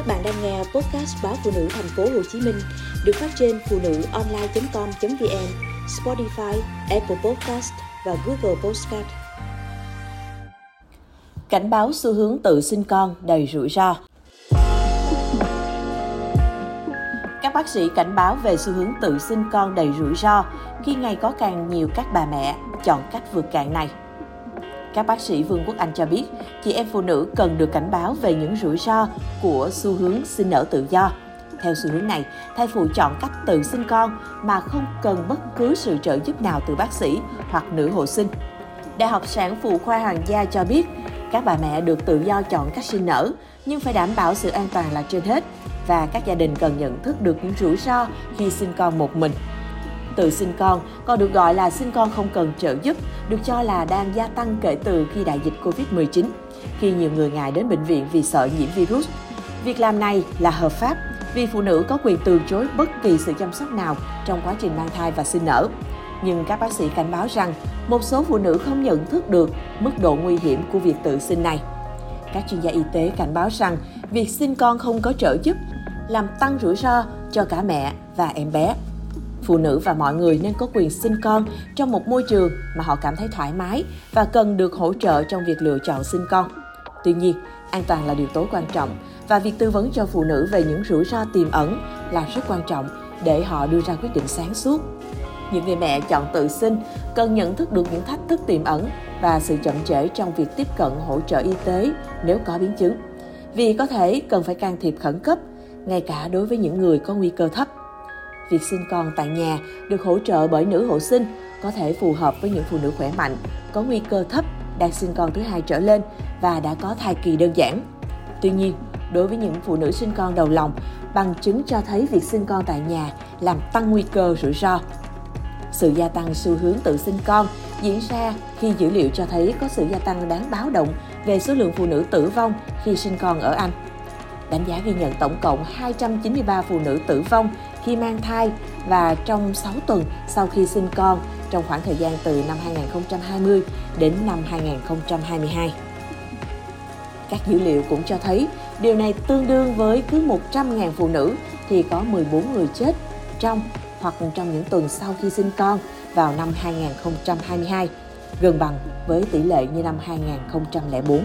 Các bạn đang nghe podcast báo phụ nữ thành phố Hồ Chí Minh được phát trên phụ nữ online.com.vn, Spotify, Apple Podcast và Google Podcast. Cảnh báo xu hướng tự sinh con đầy rủi ro. Các bác sĩ cảnh báo về xu hướng tự sinh con đầy rủi ro khi ngày có càng nhiều các bà mẹ chọn cách vượt cạn này. Các bác sĩ Vương Quốc Anh cho biết, chị em phụ nữ cần được cảnh báo về những rủi ro của xu hướng sinh nở tự do. Theo xu hướng này, thai phụ chọn cách tự sinh con mà không cần bất cứ sự trợ giúp nào từ bác sĩ hoặc nữ hộ sinh. Đại học sản phụ khoa Hoàng gia cho biết, các bà mẹ được tự do chọn cách sinh nở, nhưng phải đảm bảo sự an toàn là trên hết và các gia đình cần nhận thức được những rủi ro khi sinh con một mình. Tự sinh con còn được gọi là sinh con không cần trợ giúp, được cho là đang gia tăng kể từ khi đại dịch Covid-19, khi nhiều người ngại đến bệnh viện vì sợ nhiễm virus. Việc làm này là hợp pháp vì phụ nữ có quyền từ chối bất kỳ sự chăm sóc nào trong quá trình mang thai và sinh nở. Nhưng các bác sĩ cảnh báo rằng một số phụ nữ không nhận thức được mức độ nguy hiểm của việc tự sinh này. Các chuyên gia y tế cảnh báo rằng việc sinh con không có trợ giúp làm tăng rủi ro cho cả mẹ và em bé phụ nữ và mọi người nên có quyền sinh con trong một môi trường mà họ cảm thấy thoải mái và cần được hỗ trợ trong việc lựa chọn sinh con. Tuy nhiên, an toàn là điều tối quan trọng và việc tư vấn cho phụ nữ về những rủi ro tiềm ẩn là rất quan trọng để họ đưa ra quyết định sáng suốt. Những người mẹ chọn tự sinh cần nhận thức được những thách thức tiềm ẩn và sự chậm trễ trong việc tiếp cận hỗ trợ y tế nếu có biến chứng. Vì có thể cần phải can thiệp khẩn cấp, ngay cả đối với những người có nguy cơ thấp việc sinh con tại nhà được hỗ trợ bởi nữ hộ sinh có thể phù hợp với những phụ nữ khỏe mạnh, có nguy cơ thấp đang sinh con thứ hai trở lên và đã có thai kỳ đơn giản. Tuy nhiên, đối với những phụ nữ sinh con đầu lòng, bằng chứng cho thấy việc sinh con tại nhà làm tăng nguy cơ rủi ro. Sự gia tăng xu hướng tự sinh con diễn ra khi dữ liệu cho thấy có sự gia tăng đáng báo động về số lượng phụ nữ tử vong khi sinh con ở Anh. Đánh giá ghi nhận tổng cộng 293 phụ nữ tử vong khi mang thai và trong 6 tuần sau khi sinh con trong khoảng thời gian từ năm 2020 đến năm 2022. Các dữ liệu cũng cho thấy điều này tương đương với cứ 100.000 phụ nữ thì có 14 người chết trong hoặc trong những tuần sau khi sinh con vào năm 2022, gần bằng với tỷ lệ như năm 2004.